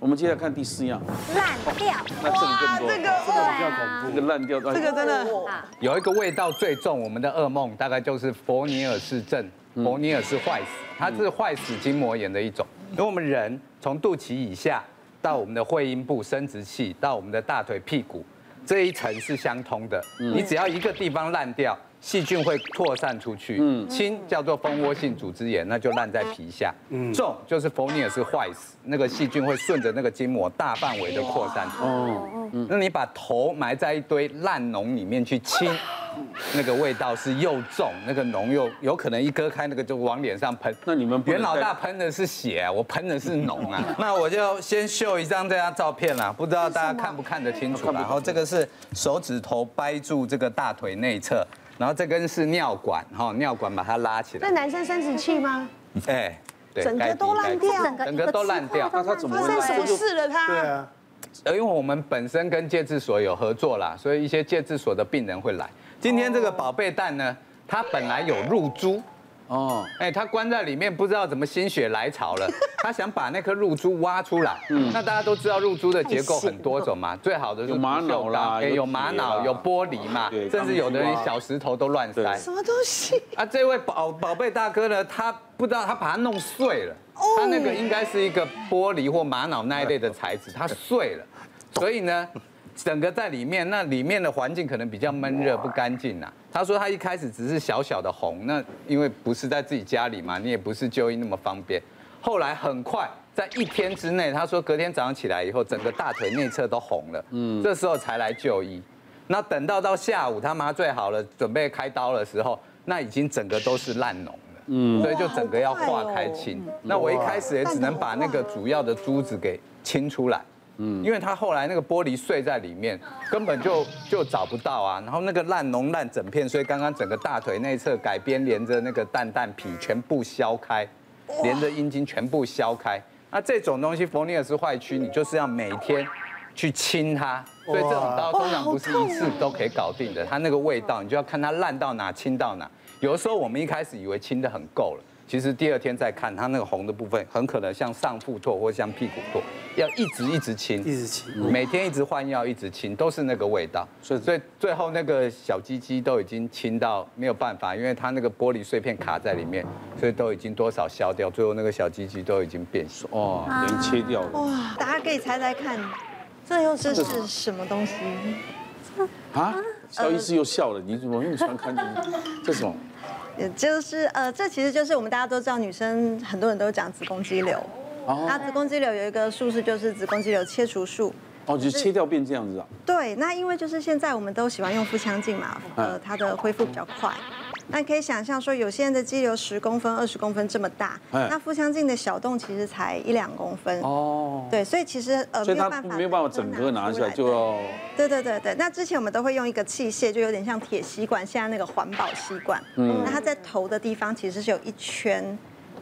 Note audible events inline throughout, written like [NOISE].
我们接下来看第四样，烂掉。那这个更多，这个这个比较恐怖，这个烂掉，这个真的。有一个味道最重，我们的噩梦大概就是佛尼尔氏症，佛尼尔氏坏死，它是坏死筋膜炎的一种。因为我们人从肚脐以下到我们的会阴部、生殖器，到我们的大腿、屁股这一层是相通的，你只要一个地方烂掉。细菌会扩散出去，轻叫做蜂窝性组织炎，那就烂在皮下；重就是蜂尼尔是坏死，那个细菌会顺着那个筋膜大范围的扩散出去。那你把头埋在一堆烂脓里面去清，那个味道是又重，那个脓又有可能一割开，那个就往脸上喷。那你们袁老大喷的是血啊，我喷的是脓啊。[LAUGHS] 那我就先秀一张这张照片啦，不知道大家看不看得清楚。然后这个是手指头掰住这个大腿内侧。然后这根是尿管，哈，尿管把它拉起来。那男生生殖器吗？哎，对，整个都烂掉，整个都烂掉。那他怎么发生什么事了？他？对啊，呃，因为我们本身跟戒治所有合作啦，所以一些戒治所的病人会来。今天这个宝贝蛋呢，它本来有入珠。哦，哎，他关在里面，不知道怎么心血来潮了，[LAUGHS] 他想把那颗露珠挖出来。嗯，那大家都知道露珠的结构很多种嘛，最好的是玛瑙啦，有玛瑙，有玻璃嘛，甚至有的人小石头都乱塞。什么东西？啊，这位宝宝贝大哥呢，他不知道他把它弄碎了，他那个应该是一个玻璃或玛瑙那一类的材质，它碎了，所以呢。整个在里面，那里面的环境可能比较闷热不干净呐。他说他一开始只是小小的红，那因为不是在自己家里嘛，你也不是就医那么方便。后来很快在一天之内，他说隔天早上起来以后，整个大腿内侧都红了。嗯，这时候才来就医。那等到到下午他麻醉好了，准备开刀的时候，那已经整个都是烂脓了。嗯，所以就整个要化开清。那我一开始也只能把那个主要的珠子给清出来。嗯，因为它后来那个玻璃碎在里面，根本就就找不到啊。然后那个烂脓烂整片，所以刚刚整个大腿内侧改编连着那个蛋蛋皮全部削开，连着阴茎全部削开。那这种东西佛尼尔斯坏区，你就是要每天去清它。所以这种刀通常不是一次都可以搞定的，它那个味道你就要看它烂到哪清到哪。有的时候我们一开始以为清的很够了。其实第二天再看，它那个红的部分很可能像上腹痛或像屁股痛，要一直一直清，一直清，每天一直换药，一直清，都是那个味道。所以，最最后那个小鸡鸡都已经清到没有办法，因为它那个玻璃碎片卡在里面，所以都已经多少消掉，最后那个小鸡鸡都已经变熟，哦，已经切掉了。哇，大家可以猜猜看，这又这是什么东西？啊？肖医师又笑了，你怎么那么喜欢看这种？[LAUGHS] 也就是呃，这其实就是我们大家都知道，女生很多人都讲子宫肌瘤。哦。那子宫肌瘤有一个术式，就是子宫肌瘤切除术。哦，就切掉变这样子啊？对，那因为就是现在我们都喜欢用腹腔镜嘛，呃，它的恢复比较快。那你可以想象说，有些人的肌瘤十公分、二十公分这么大，那腹腔镜的小洞其实才一两公分哦。对，所以其实呃没有办法，没有办法整个拿下来就要。对对对对，那之前我们都会用一个器械，就有点像铁吸管，现在那个环保吸管，嗯，那它在头的地方其实是有一圈。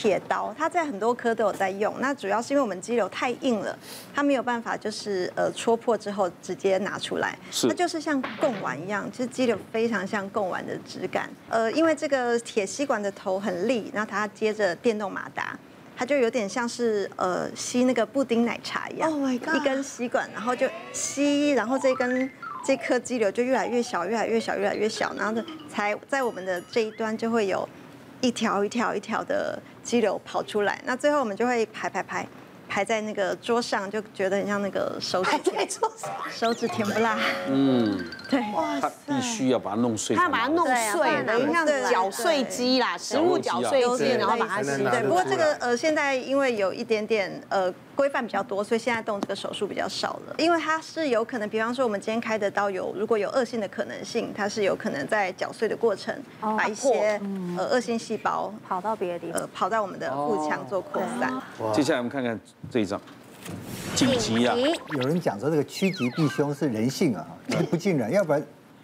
铁刀，它在很多科都有在用。那主要是因为我们肌瘤太硬了，它没有办法就是呃戳破之后直接拿出来。是。它就是像贡丸一样，其实肌瘤非常像贡丸的质感。呃，因为这个铁吸管的头很利，然后它接着电动马达，它就有点像是呃吸那个布丁奶茶一样。Oh my god！一根吸管，然后就吸，然后这根这颗肌瘤就越来越小，越来越小，越来越小，然后呢才在我们的这一端就会有一条一条一条的。肌瘤跑出来，那最后我们就会排排排排在那个桌上，就觉得很像那个手指甜手指甜不辣。嗯，对，哇，他必须要把它弄碎，他把它弄碎，等于像搅碎机啦，食物搅碎机，然后把它吸。对，不过这个呃，现在因为有一点点呃。规范比较多，所以现在动这个手术比较少了。因为它是有可能，比方说我们今天开的刀有，如果有恶性的可能性，它是有可能在搅碎的过程把一些呃恶性细胞跑到别的地方，呃跑到我们的腹腔做扩散。接下来我们看看这一张，紧急啊！有人讲说这个趋吉避凶是人性啊，不尽然，要不然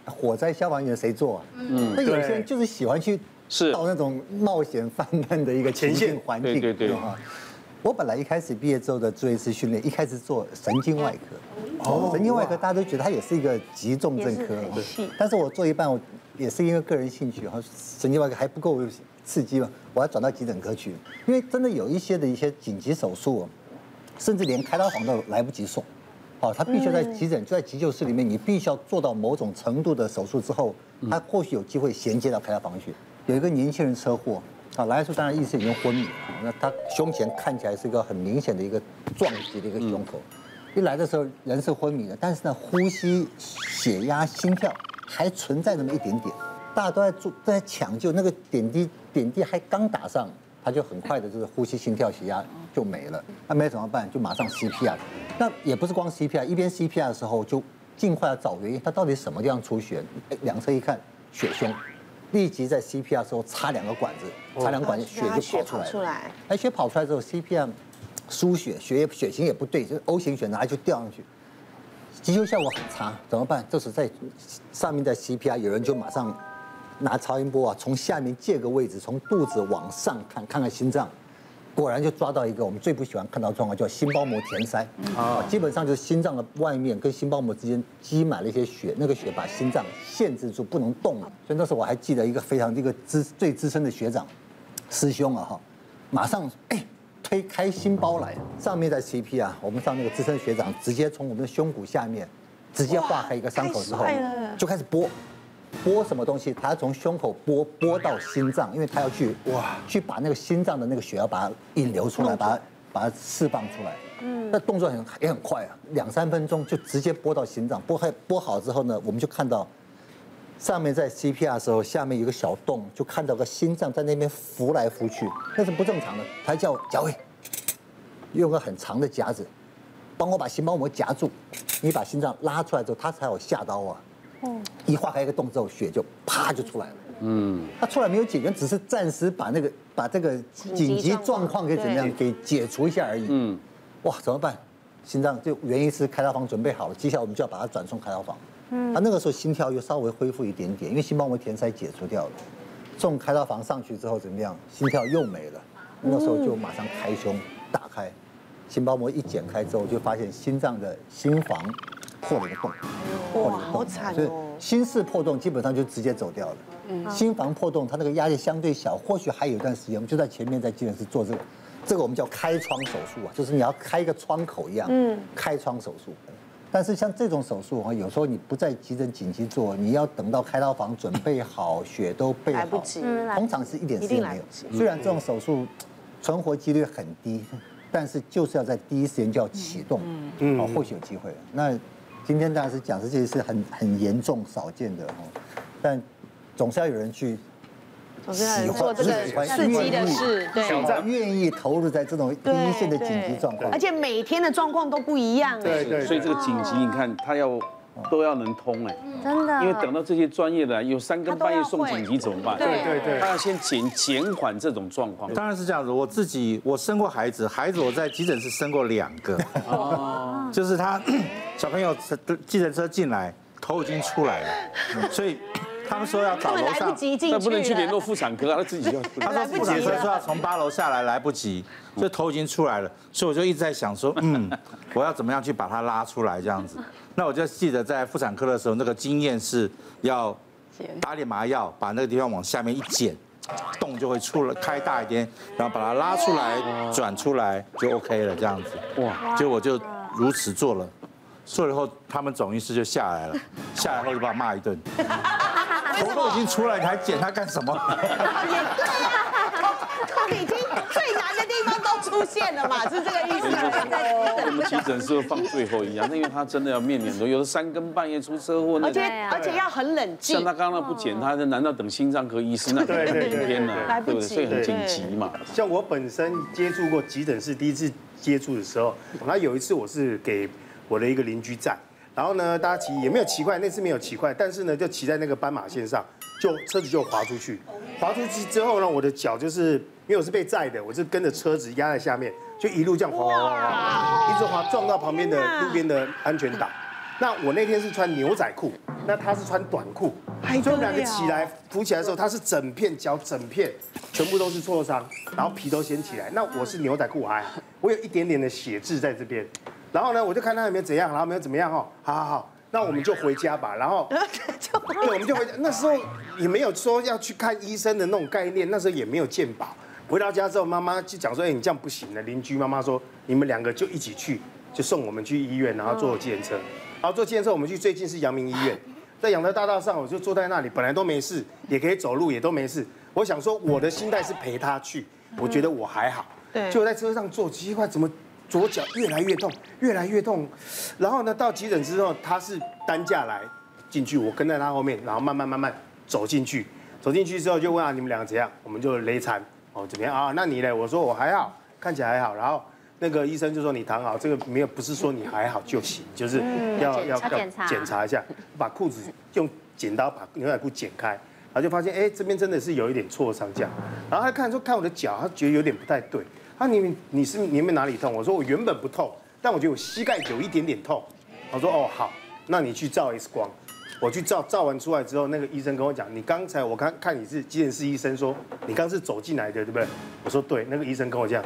火灾消防员谁做啊？嗯，那有些人就是喜欢去是到那种冒险犯难的一个前线环境，对对对。我本来一开始毕业之后的住院医师训练，一开始做神经外科。哦。神经外科大家都觉得它也是一个急重症科。是。但是我做一半，我也是因为个人兴趣，哈，神经外科还不够刺激嘛，我要转到急诊科去。因为真的有一些的一些紧急手术，甚至连开刀房都来不及送。哦，他必须在急诊，就在急救室里面，你必须要做到某种程度的手术之后，他或许有机会衔接到开刀房去。有一个年轻人车祸，啊，来的时候当然意识已经昏迷了，那他胸前看起来是一个很明显的一个撞击的一个胸口，一来的时候人是昏迷的，但是呢，呼吸、血压、心跳还存在那么一点点，大家都在做在抢救，那个点滴点滴还刚打上。他就很快的，就是呼吸、心跳、血压就没了。那没怎么办？就马上 CPR。那也不是光 CPR，一边 CPR 的时候就尽快要找原因，他到底什么地方出血？哎，两侧一看，血胸，立即在 CPR 的时候插两个管子，插两个管子，血就跑出来。出来。哎，血跑出来之后，CPR 输血，血液血型也不对，就是 O 型血，拿来就掉上去，急救效果很差，怎么办？这时在上面在 CPR，有人就马上。拿超音波啊，从下面借个位置，从肚子往上看，看看心脏，果然就抓到一个我们最不喜欢看到状况，叫心包膜填塞。啊，基本上就是心脏的外面跟心包膜之间积满了一些血，那个血把心脏限制住，不能动了。所以那时候我还记得一个非常一个资最资深的学长，师兄啊哈，马上哎推开心包来，上面在 CP 啊，我们上那个资深学长直接从我们的胸骨下面直接划开一个伤口之后，就开始拨。拨什么东西？他要从胸口拨拨到心脏，因为他要去哇，去把那个心脏的那个血要把它引流出来，把它把它释放出来。嗯，那动作很也很快啊，两三分钟就直接拨到心脏。拨开拨好之后呢，我们就看到上面在 CPR 的时候，下面有个小洞，就看到个心脏在那边浮来浮去，那是不正常的。他叫贾伟，用个很长的夹子帮我把心包膜夹住，你把心脏拉出来之后，他才有下刀啊。一划开一个洞之后，血就啪就出来了。嗯，他出来没有解决，只是暂时把那个把这个紧急状况给怎么样给解除一下而已。嗯，哇，怎么办？心脏就原因是开刀房准备好了，接下来我们就要把它转送开刀房。嗯，他那个时候心跳又稍微恢复一点点，因为心包膜填塞解除掉了。送开刀房上去之后怎么样？心跳又没了。那时候就马上开胸打开，心包膜一剪开之后，就发现心脏的心房。破了一个洞，破了一个洞，好惨哦！所以心室破洞基本上就直接走掉了。嗯，心房破洞，它那个压力相对小，或许还有一段时间。我们就在前面在急诊室做这个，这个我们叫开窗手术啊，就是你要开一个窗口一样。嗯，开窗手术。但是像这种手术啊，有时候你不在急诊紧急做，你要等到开刀房准备好，血都备好，来不及。通常是一点时间没有。虽然这种手术存活几率很低，但是就是要在第一时间就要启动，嗯，好，或许有机会。那。今天当然是讲这些是很很严重少见的哈，但总是要有人去喜欢做这个刺激的事，对，愿意投入在这种第一线的紧急状况，而且每天的状况都不一样，对对，所以这个紧急你看他要都要能通哎，真的，因为等到这些专业的有三更半夜送紧急怎么办？对对对，他要先减减缓这种状况。当然是这样子，我自己我生过孩子，孩子我在急诊室生过两个，哦，就是他。[COUGHS] 小朋友车 [COUGHS] 计程车进来，头已经出来了，所以他们说要找楼上，那不能去联络妇产科啊，他自己就。[LAUGHS] 他说妇产科说要从八楼下来，来不及，所以头已经出来了，所以我就一直在想说，嗯，我要怎么样去把它拉出来这样子。[LAUGHS] 那我就记得在妇产科的时候，那个经验是要打点麻药，把那个地方往下面一剪，洞就会出来开大一点，然后把它拉出来转出来就 OK 了这样子。哇，就我就如此做了。做了以后，他们总医师就下来了，[LAUGHS] 下来后就把我骂一顿。头都已经出来，你还剪它干什么？也对啊，都已经最难的地方都出现了嘛，是这个意思。我们急诊室放最后一样，那因为他真的要面临很多，有的三更半夜出车祸，而且而且要很冷静。像他刚刚不剪他，难道等心脏科医师那等明 [LAUGHS] 天呢？来不及，所以很紧急嘛。像我本身接触过急诊室，第一次接触的时候，那有一次我是给。我的一个邻居在，然后呢，大家骑也没有骑快，那次没有骑快，但是呢，就骑在那个斑马线上，就车子就滑出去，滑出去之后呢，我的脚就是因为我是被载的，我是跟着车子压在下面，就一路这样滑滑滑滑，一直滑撞到旁边的路边的安全岛。那我那天是穿牛仔裤，那他是穿短裤，所以我们两个起来扶起来的时候，他是整片脚整片全部都是挫伤，然后皮都掀起来。那我是牛仔裤还，我有一点点的血渍在这边。然后呢，我就看他有没有怎样，然后没有怎么样哦，好好好，那我们就回家吧。然后，[LAUGHS] 对，我们就回家。那时候也没有说要去看医生的那种概念，那时候也没有健保。回到家之后，妈妈就讲说，哎，你这样不行的。邻居妈妈说，你们两个就一起去，就送我们去医院，然后坐计程车。然后坐计程车，我们去最近是阳明医院，在阳德大道上，我就坐在那里，本来都没事，也可以走路，也都没事。我想说，我的心态是陪他去，我觉得我还好。对。就在车上坐，奇怪，怎么左脚越来越痛，越来越痛。然后呢，到急诊之后，他是担架来进去，我跟在他后面，然后慢慢慢慢走进去。走进去之后就问啊，你们两个怎样？我们就勒残。哦，怎么样啊？那你嘞？我说我还好，看起来还好。然后那个医生就说你躺好，这个没有，不是说你还好就行，就是要要要检查一下，把裤子用剪刀把牛仔裤剪开，然后就发现哎，这边真的是有一点挫伤这样。然后他看说看我的脚，他觉得有点不太对。他你你是你们哪里痛？我说我原本不痛，但我觉得我膝盖有一点点痛。我说哦好，那你去照 X 光。我去照，照完出来之后，那个医生跟我讲，你刚才我看看你是急诊室医生，说你刚是走进来的，对不对？我说对，那个医生跟我讲，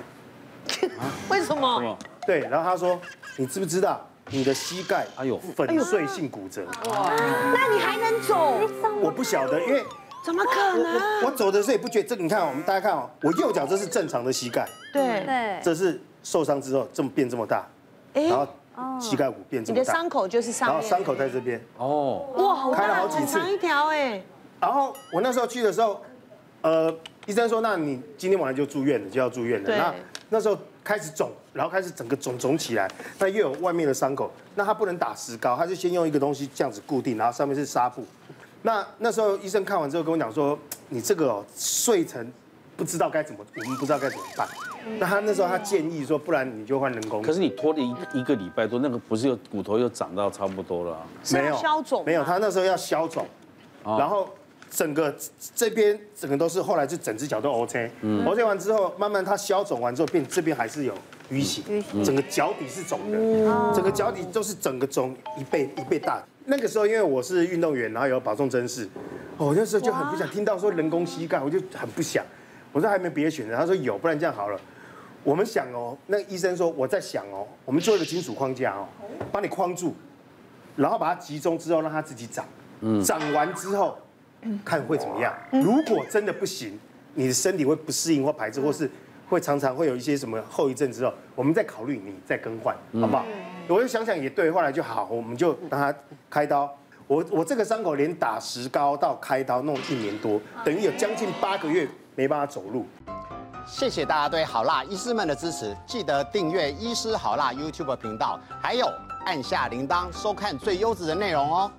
[LAUGHS] 为什么？对，然后他说，你知不知道你的膝盖还有粉碎性骨折？哇，那你还能走？我不晓得，因为怎么可能？我我走的时候也不觉得，这你看，我们大家看哦，我右脚这是正常的膝盖，对对，这是受伤之后这么变这么大，然后。膝盖骨变这么大，你的伤口就是上面，然后伤口在这边，哦，哇，好大，开了好几次，长一条哎。然后我那时候去的时候，呃，医生说，那你今天晚上就住院了，就要住院了。那那时候开始肿，然后开始整个肿肿起来，那又有外面的伤口，那他不能打石膏，他就先用一个东西这样子固定，然后上面是纱布。那那时候医生看完之后跟我讲说，[TSK] 你这个碎成。不知道该怎么，我们不知道该怎么办。那他那时候他建议说，不然你就换人工。可是你拖了一一个礼拜多，那个不是又骨头又长到差不多了？没有消肿，没有。他那时候要消肿，然后整个这边整个都是，后来就整只脚都 OK。嗯。OK 完之后，慢慢他消肿完之后，变这边还是有淤血，整个脚底是肿的，整个脚底都是整个肿一倍一倍大。那个时候因为我是运动员，然后有保重真视，我那时候就很不想听到说人工膝盖，我就很不想。我说还没别的选择，他说有，不然这样好了。我们想哦，那个医生说我在想哦，我们做一个金属框架哦，把你框住，然后把它集中之后让它自己长，长完之后看会怎么样。如果真的不行，你的身体会不适应或排斥，或是会常常会有一些什么后遗症之后，我们再考虑你再更换，好不好？我就想想也对，后来就好，我们就让他开刀。我我这个伤口连打石膏到开刀弄一年多，等于有将近八个月。没办法走路。谢谢大家对好辣医师们的支持，记得订阅医师好辣 YouTube 频道，还有按下铃铛收看最优质的内容哦。